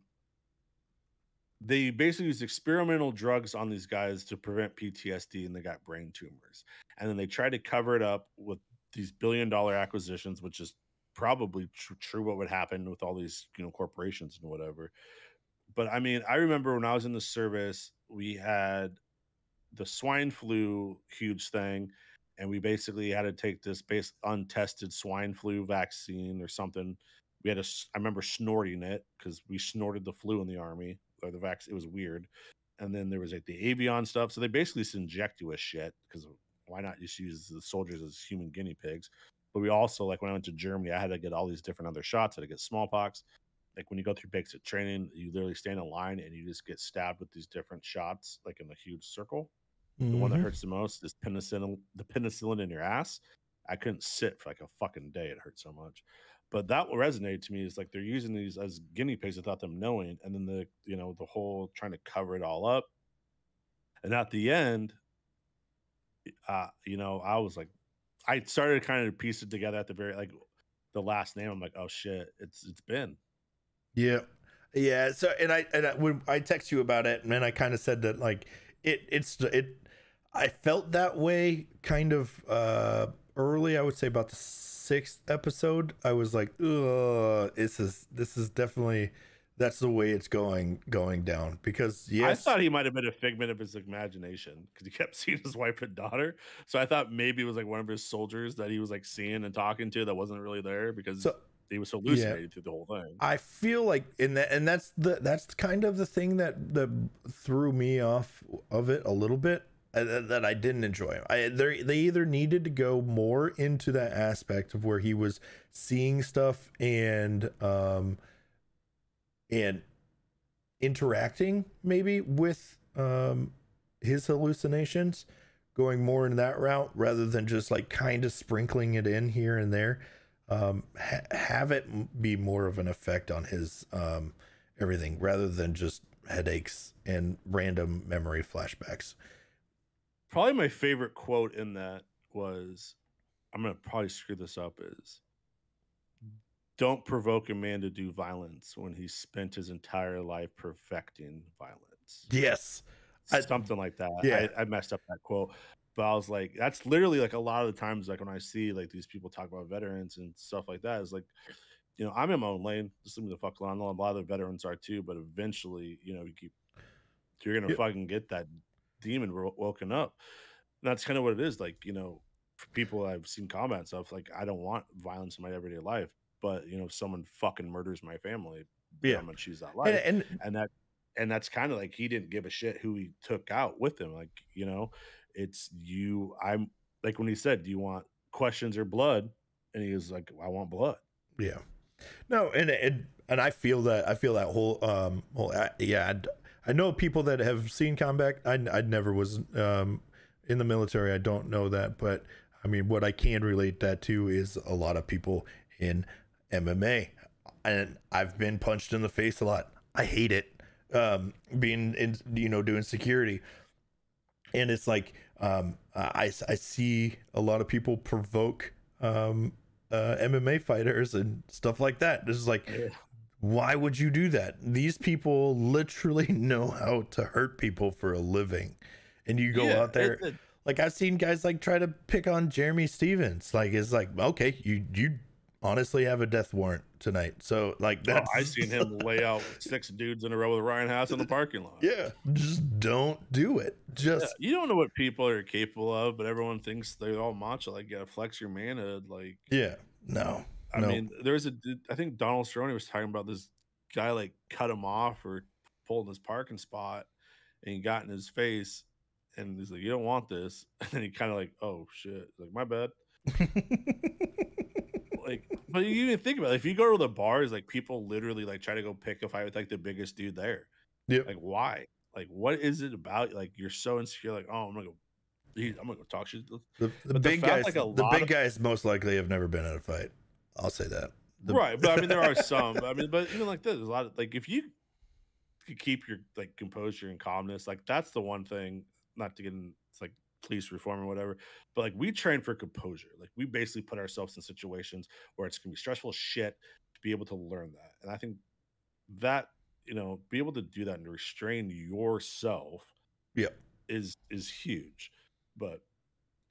they basically used experimental drugs on these guys to prevent PTSD, and they got brain tumors. And then they tried to cover it up with these billion dollar acquisitions, which is probably tr- true what would happen with all these you know corporations and whatever. But I mean, I remember when I was in the service, we had the swine flu huge thing and we basically had to take this base untested swine flu vaccine or something. We had a, I remember snorting it because we snorted the flu in the army or the vaccine. It was weird. And then there was like the avian stuff. So they basically just inject you with shit because why not just use the soldiers as human guinea pigs? But we also, like when I went to Germany, I had to get all these different other shots. I had to get smallpox. Like when you go through basic training, you literally stand in line and you just get stabbed with these different shots, like in a huge circle the one that
Mhm.
hurts the most is penicillin the penicillin in your ass i couldn't sit for like a fucking day it hurt so much but that resonated to me is like they're using these as guinea pigs without them knowing and then the you know the whole trying to cover it all up and at the end uh you know i was like i started kind of piece it together at the very like the last name i'm like oh shit it's it's been
Yeah, yeah. So, and I and I, when I text you about it, and then I kind of said that like it, it's it. I felt that way kind of uh early. I would say about the sixth episode. I was like, ugh, this is this is definitely that's the way it's going going down because yes,
I thought he might have been a figment of his imagination because he kept *laughs* seeing his wife and daughter. So I thought maybe it was like one of his soldiers that he was like seeing and talking to that wasn't really there because
so
he was hallucinating through the whole thing.
I feel like in that, and that's the that's kind of the thing that that threw me off of it a little bit. Uh, That that I didn't enjoy. I they they either needed to go more into that aspect of where he was seeing stuff and um and interacting maybe with um his hallucinations, going more in that route rather than just like kind of sprinkling it in here and there um, ha- have it be more of an effect on his um, everything rather than just headaches and random memory flashbacks.
Probably my favorite quote in that was I'm gonna probably screw this up is don't provoke a man to do violence when he spent his entire life perfecting violence.
Yes.
I, Something like that.
Yeah.
I, I messed up that quote. But I was like, that's literally like a lot of the times, like when I see like these people talk about veterans and stuff like that, is like, you know, I'm in my own lane. Just leave me the fuck alone. A lot of the veterans are too, but eventually, you know, you keep you're gonna fucking get that demon woken up. And that's kind of what it is. Like, you know, for people I've seen comments of, like, I don't want violence in my everyday life, but you know, if someone fucking murders my family,
Yeah.
I'm gonna choose that life.
And, and
and that and that's kind of like he didn't give a shit who he took out with him. Like, you know, it's you. I'm like when he said, "Do you want questions or blood?" And he was like, "I want blood."
Yeah. No, and and and I feel that I feel that whole um whole I, yeah I'd, I know people that have seen combat. I I never was um in the military. I don't know that, but I mean what I can relate that to is a lot of people in MMA, and I've been punched in the face a lot. I hate it. Um, being in you know doing security, and it's like um I I see a lot of people provoke um uh, MMA fighters and stuff like that. This is like,
Yeah.
Why would you do that? These people literally *laughs* know how to hurt people for a living, and you go
Yeah,
out there. like I've seen guys like try to pick on Jeremy Stephens. Like it's like, okay, you you honestly have a death warrant tonight. So like
Oh,
that's
I seen him lay out six dudes in a row with Ryan House in the parking lot.
Yeah, just don't do it.
Yeah,
Just
you don't know what people are capable of, but everyone thinks they're all macho. Like, you gotta flex your manhood. Like,
yeah, no.
I
no.
mean, there's a dude, think Donald Cerrone was talking about this guy like cut him off or pulled his parking spot and he got in his face and he's like, You don't want this. *laughs* And then he kind of like, Oh shit. He's like, my bad. Like, but you even think about it, if you go to the bars, like people literally like try to go pick a fight with like the biggest dude there.
Yep.
Like, why? Like, what is it about? Like, you're so insecure, like, oh, I'm gonna go I'm gonna go talk shit.
the, the big guys,
like, a
the big
of-
guys most likely have never been in a fight. I'll say that. The-
right but i mean there are *laughs* some i mean but even like this there's a lot of like if you could keep your like composure and calmness like that's the one thing not to get in it's like police reform or whatever but like we train for composure like we basically put ourselves in situations where it's gonna be stressful shit to be able to learn that and i think that you know be able to do that and restrain yourself
Yeah.
is is huge but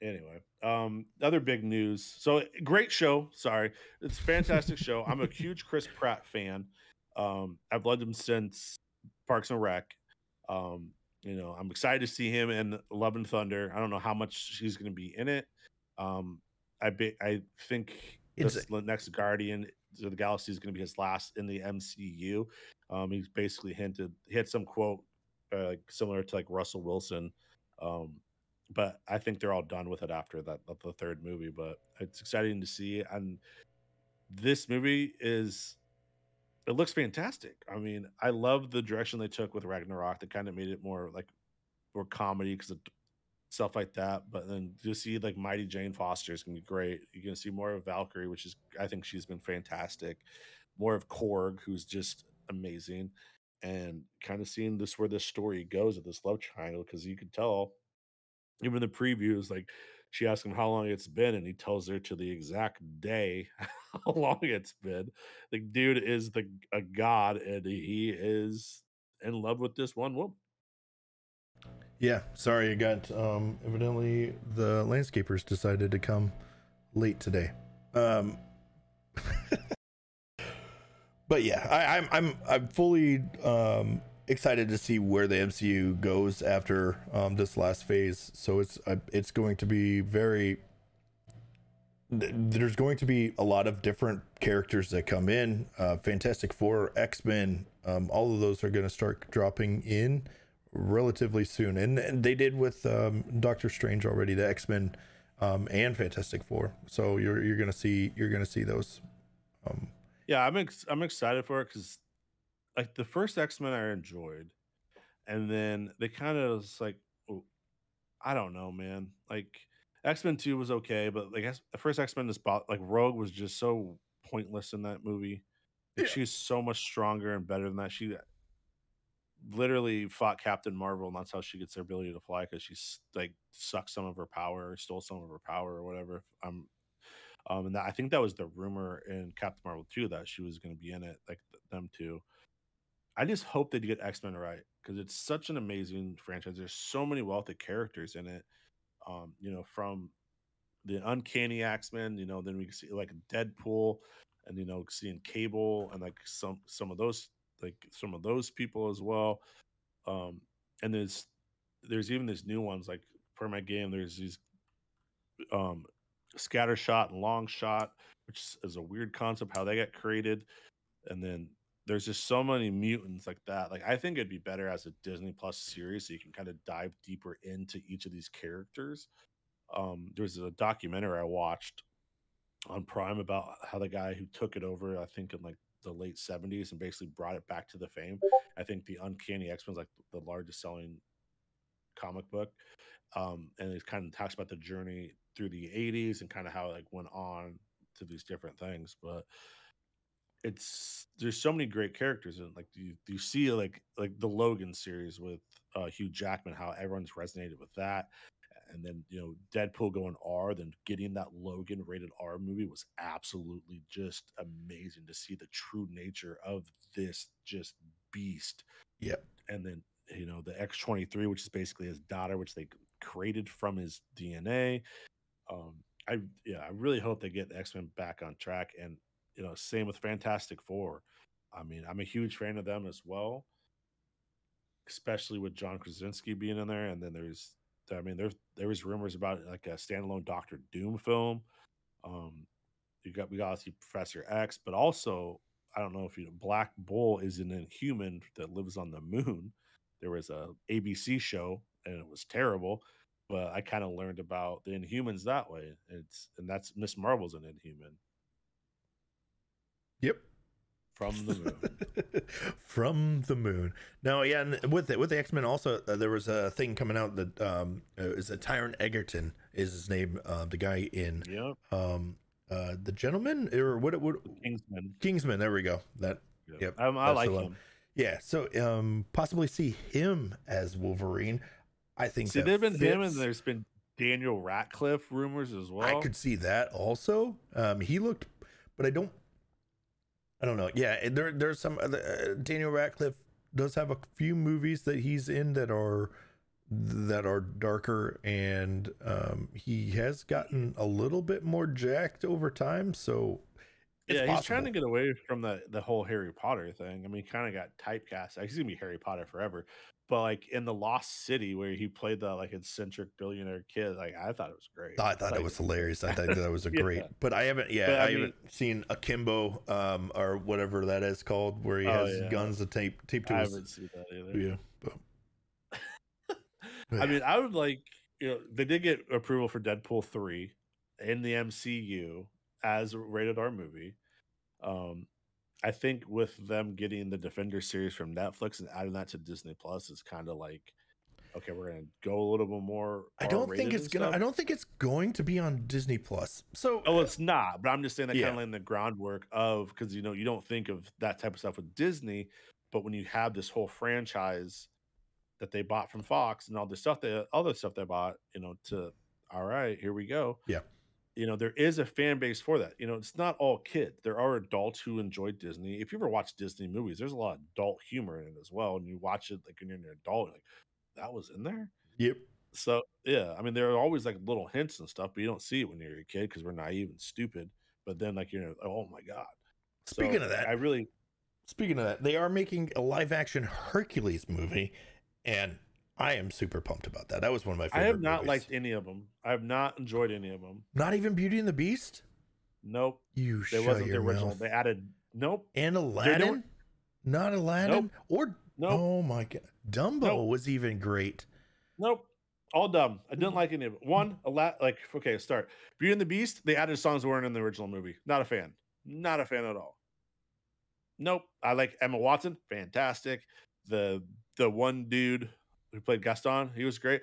anyway um other big news so great show sorry it's a fantastic show i'm a huge chris pratt fan um i've loved him since parks and rec um you know i'm excited to see him in love and thunder i don't know how much he's going to be in it um i be, i think
It's-
this the next guardian of the galaxy is going to be his last in the mcu um he's basically hinted he had some quote uh, similar to like russell wilson um but I think they're all done with it after that the- third movie. But it's exciting to see, and this movie is it looks fantastic. I mean, I love the direction they took with Ragnarok. They kind of made it more like more comedy because of stuff like that. But then to see like Mighty Jane Foster is gonna be great. You're gonna see more of Valkyrie, which is I think she's been fantastic. More of Korg, who's just amazing, and kind of seeing this where this story goes with this love triangle because you could tell even the previews like she asked him how long it's been and he tells her to the exact day *laughs* how long it's been the dude is the a god and he is in love with this one woman
Yeah, sorry, I got um evidently the landscapers decided to come late today. Um *laughs* But yeah, I, I'm I'm I'm fully um excited to see where the MCU goes after um this last phase. So it's uh, it's going to be very th- there's going to be a lot of different characters that come in. Uh, Fantastic Four, X Men, um, all of those are going to start dropping in relatively soon, and, and they did with um, Doctor Strange already, the X Men um, and Fantastic Four. So you're you're going to see you're going to see those. Um,
yeah i'm ex- i'm excited for it because like the first x-men i enjoyed and then they kind of was like oh, i don't know man like x-men 2 was okay but like X- the first x-men is about like rogue was just so pointless in that movie like
Yeah.
she's so much stronger and better than that she literally fought Captain Marvel, and that's how she gets her ability to fly because she's like sucked some of her power or stole some of her power or whatever. Um, um, and that, I think that was the rumor in Captain Marvel too that she was going to be in it, like th- them two. I just hope they get X Men right because it's such an amazing franchise. There's so many wealthy characters in it. Um, you know, from the Uncanny X Men, you know, then we see like Deadpool, and you know, seeing Cable and like some some of those like some of those people as well. Um, and there's there's even these new ones like for my game. There's these um scatter shot and long shot, which is a weird concept how they got created. And then there's just so many mutants like that. Like I think it'd be better as a Disney Plus series, so you can kind of dive deeper into each of these characters. Um, there's a documentary I watched on Prime about how the guy who took it over, I think in like the late 70s and basically brought it back to the fame. I think the Uncanny X-Men's like the largest selling comic book. Um, and it kind of talks about the journey through the 80s and kind of how it like went on to these different things. But it's there's so many great characters and like you you see like like the Logan series with uh Hugh Jackman, how everyone's resonated with that. And then you know Deadpool going R, then getting that Logan rated R movie was absolutely just amazing to see the true nature of this just beast.
Yep.
And then you know the X twenty three, which is basically his daughter, which they created from his DNA. Um, I yeah, I really hope they get the X Men back on track, and you know, same with Fantastic Four. I mean, I'm a huge fan of them as well, especially with John Krasinski being in there. And then there's, I mean, there's there was rumors about like a standalone Doctor Doom film. Um, you got we got to see Professor X, but also I don't know if you know Black Bolt is an inhuman that lives on the moon. There was a ABC show and it was terrible, but I kind of learned about the Inhumans that way. It's and that's Miss Marvel's an Inhuman.
Yep.
From the moon. *laughs*
From the moon. Now, yeah, and with the, with the X Men, also uh, there was a thing coming out that um, uh, is a Egerton is his name, uh, the guy in
yep.
um, uh, the gentleman or what? What?
Kingsman.
Kingsman. There we go. That.
Yep.
Yep.
Um, I like him.
Yeah. So um, possibly see him as Wolverine. I think.
See, there've been him, and there's been Daniel Radcliffe rumors as well.
I could see that also. Um, he looked, but I don't. I don't know. Yeah, there there's some uh, Daniel Radcliffe does have a few movies that he's in that are that are darker, and um, he has gotten a little bit more jacked over time. So
yeah, he's trying to get away from the the whole Harry Potter thing. I mean, he kind of got typecast. He's gonna be Harry Potter forever. But like in the Lost City, where he played the like eccentric billionaire kid, like I thought it was great.
I thought
Like,
it was hilarious. I thought that was a *laughs*
Yeah.
great, but I haven't. Yeah,
But, I
I,
mean-
haven't seen Akimbo, um, or whatever that is called, where he
Oh,
has
yeah.
guns to tape tape to
I
his.
haven't seen that either.
Yeah, but *laughs*
I mean, I would like you know they did get approval for Deadpool three in the MCU as a rated R movie. Um, I think with them getting the Defender series from Netflix and adding that to Disney Plus is kind of like, okay, we're gonna go a little bit more.
I don't think it's gonna.
stuff.
I don't think it's going to be on Disney Plus. So
Oh, it's not. But I'm just saying that
Yeah.
kind of laying the groundwork of because you know you don't think of that type of stuff with Disney, but when you have this whole franchise that they bought from Fox and all the stuff they other stuff they bought, you know, to all right, here we go.
Yeah.
You know, there is a fan base for that. You know, it's not all kids. There are adults who enjoy Disney. If you ever watch Disney movies, there's a lot of adult humor in it as well. And you watch it like when you're an adult, you're like, that was in there
yep.
so yeah, I mean there are always like little hints and stuff, but you don't see it when you're a kid because we're naive and stupid. But then like you're oh my god. So,
Speaking of that,
I really
Speaking of that, they are making a live action Hercules movie, and I am super pumped about that. That was one of my favorite.
I have not
movies.
liked any of them. I have not enjoyed any of them.
Not even Beauty and the Beast.
Nope,
You
they
shut
wasn't the original.
mouth.
They added nope,
And
doing-
Aladdin. Not Aladdin. Or
nope,
oh my god, Dumbo
Nope.
was even great.
nope. All dumb. I didn't like any of it. One, a lot like okay, start. Beauty and the Beast. They added songs that weren't in the original movie. Not a fan. Not a fan at all. Nope. I like Emma Watson. Fantastic. The the one dude who played Gaston, he was great.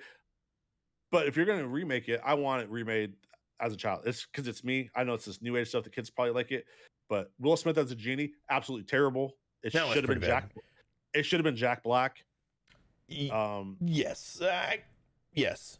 But if you're gonna remake it, I want it remade as a child. It's because it's me. I know it's this new age stuff. The kids probably like it. But Will Smith as a genie, absolutely terrible. It should have been
bad.
Jack. It should have been Jack Black. Um,
yes, I, yes.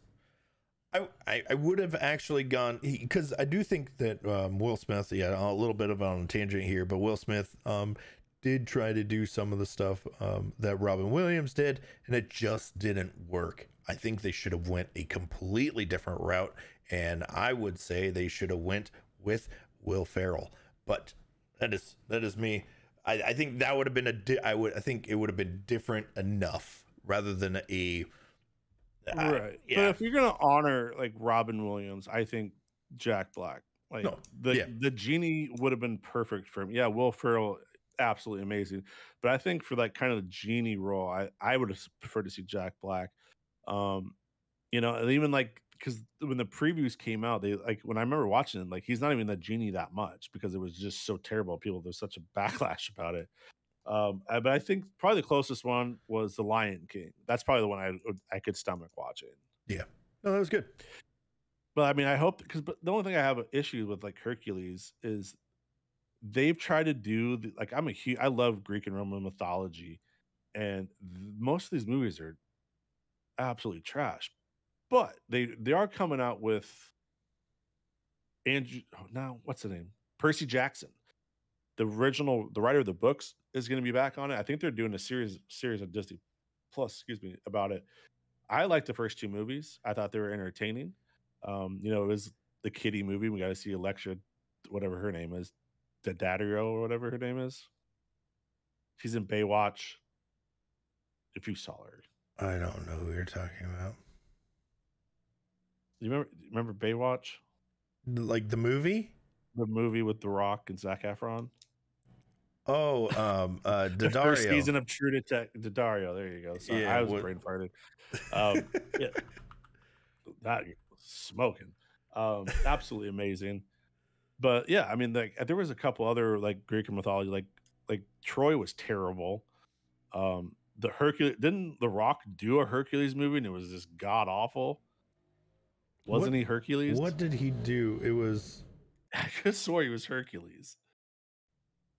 I, I, I would have actually gone because I do think that um, Will Smith, yeah, a little bit of on a tangent here, but Will Smith um, did try to do some of the stuff um, that Robin Williams did, and it just didn't work. I think they should have went a completely different route, and I would say they should have went with Will Ferrell. But that is that is me. I, I think that would have been a di- I would I think it would have been different enough rather than a I-
right.
yeah.
But if you're gonna honor like Robin Williams, I think Jack Black. Like
No,
the
yeah.
the genie would have been perfect for him. Yeah, Will Ferrell, absolutely amazing. But I think for like kind of the genie role, I I would have preferred to see Jack Black. Um, you know, and even like because when the previews came out, they like when I remember watching it, like he's not even the genie that much because it was just so terrible. People there's such a backlash about it. Um, uh, but I think probably the closest one was the Lion King. That's probably the one I I could stomach watching.
Yeah, no that was good.
But I mean, I hope because but the only thing I have an issue with like Hercules is they've tried to do the, like I'm a huge I love Greek and Roman mythology, and th- most of these movies are absolutely trash. But they they are coming out with Andrew. Oh, now what's the name? Percy Jackson, the original, the writer of the books, is going to be back on it. I think they're doing a series series on Disney Plus, excuse me, about it. I liked the first two movies. I thought they were entertaining. Um, you know, it was the kitty movie. We got to see Electra, whatever her name is, Daddario or whatever her name is. She's in Baywatch. If you saw her,
I don't know who you're talking about.
you remember remember Baywatch,
Like the movie?
the movie with The Rock and Zac Efron.
Oh, um, uh, *laughs*
The first
Daddario.
season of True Detective. Daddario. There you go. So
Yeah,
I was
what-
brain farted. Um, yeah, *laughs* that smoking. Um, absolutely amazing. But yeah, I mean, like there was a couple other like Greek mythology, like like Troy was terrible. Um, the Hercules didn't The Rock do a Hercules movie and it was just god awful. Wasn't
What-
he Hercules?
What did he do? It was. *laughs*
I just swore he was Hercules.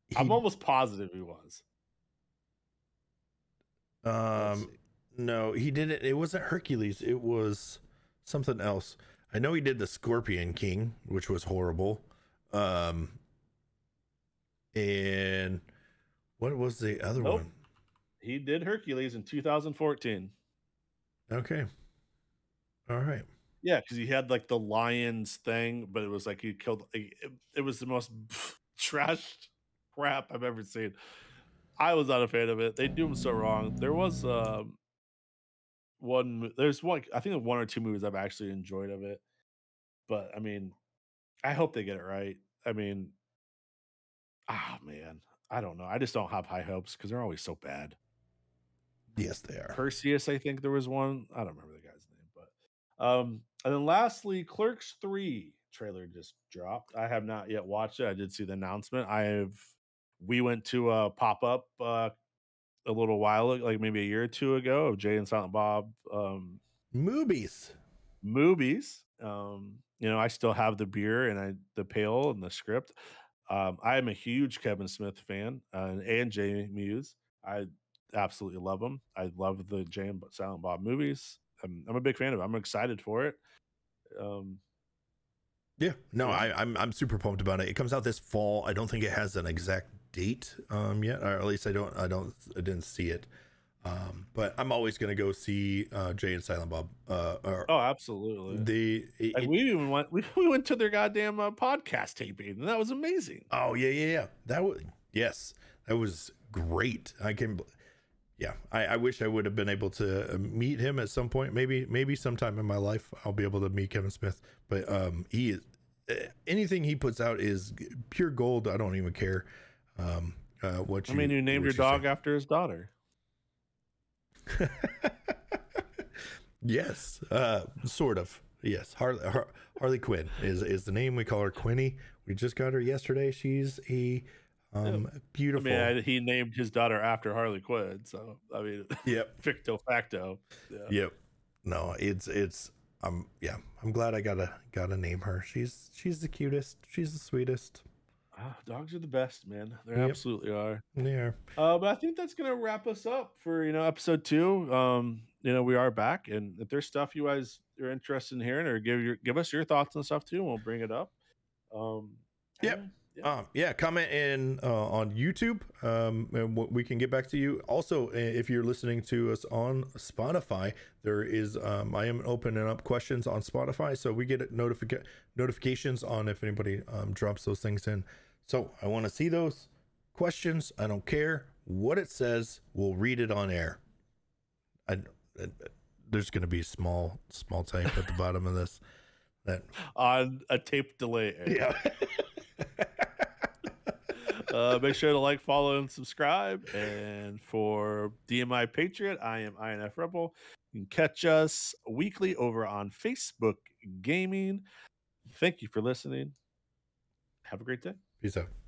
He,
I'm almost positive he was.
Um, no, he didn't. It wasn't Hercules. It was something else. I know he did the Scorpion King, which was horrible. Um, and what was the other
Nope.
one?
He did Hercules in 2014.
Okay. All right.
Yeah, because he had like the lions thing, but it was like he killed. like, It, it was the most *laughs* trash crap I've ever seen. I was not a fan of it. They do him so wrong. There was um one. There's one. I think one or two movies I've actually enjoyed of it. But I mean, I hope they get it right. I mean, ah man, I don't know. I just don't have high hopes because they're always so bad.
Yes, they are.
Perseus, I think there was one. I don't remember the guy's name, but um, and then lastly, Clerks Three trailer just dropped. I have not yet watched it. I did see the announcement. I have. We went to a pop up uh, a little while, ago, like maybe a year or two ago, of Jay and Silent Bob um,
Movies.
movies. Um, you know, I still have the beer and I the pail and the script. Um, I am a huge Kevin Smith fan uh, and Jay Mewes. I absolutely love them. I love the Jay and Silent Bob movies. I'm, I'm a big fan of it. I'm excited for it. Um,
Yeah, no,
Yeah.
I, I'm I'm super pumped about it. It comes out this fall. I don't think it has an exact date um yet, or at least I don't I don't I didn't see it. Um, but I'm always gonna go see uh, Jay and Silent Bob. Uh, or
oh, absolutely.
the it-
like we even went we, *laughs* we went to their goddamn uh, podcast taping, and that was amazing.
oh yeah yeah yeah that was yes that was great. I can. Yeah, I, I wish I would have been able to uh, meet him at some point. Maybe maybe sometime in my life I'll be able to meet Kevin Smith. But um, he is uh, anything he puts out is pure gold. I don't even care. Um, uh, what
I mean, you named your
you say.
dog after his daughter. *laughs*
yes, uh, sort of. Yes, Harley Har- Harley Quinn is is the name. We call her Quinny. We just got her yesterday. She's a um,
I
beautiful.
mean, I, he named his daughter after Harley Quinn, so I mean,
yep, *laughs*
ficto facto. Yeah.
yep. No, it's it's. I'm um, yeah, I'm glad I gotta gotta name her. She's she's the cutest. She's the sweetest.
Ah, dogs are the best, man. They
Yep.
absolutely are.
Yeah.
Uh, but I think that's gonna wrap us up for you know episode two. Um, you know we are back, and if there's stuff you guys are interested in hearing, or give your give us your thoughts and stuff too, and we'll bring it up. Um,
Yep.
Yeah.
Um, yeah, comment in uh, on YouTube, um, and we can get back to you. Also, if you're listening to us on Spotify, there is um, I am opening up questions on Spotify, so we get notifica- notifications on if anybody um, drops those things in. So I want to see those questions. I don't care what it says. We'll read it on air. I, I- there's going to be a small small type at the bottom of this. That
on a tape delay.
yeah. *laughs*
uh, make sure to like, follow, and subscribe. And for DMI Patriot, I am INF Rebel. You can catch us weekly over on Facebook Gaming. Thank you for listening. Have a great day.
Peace out.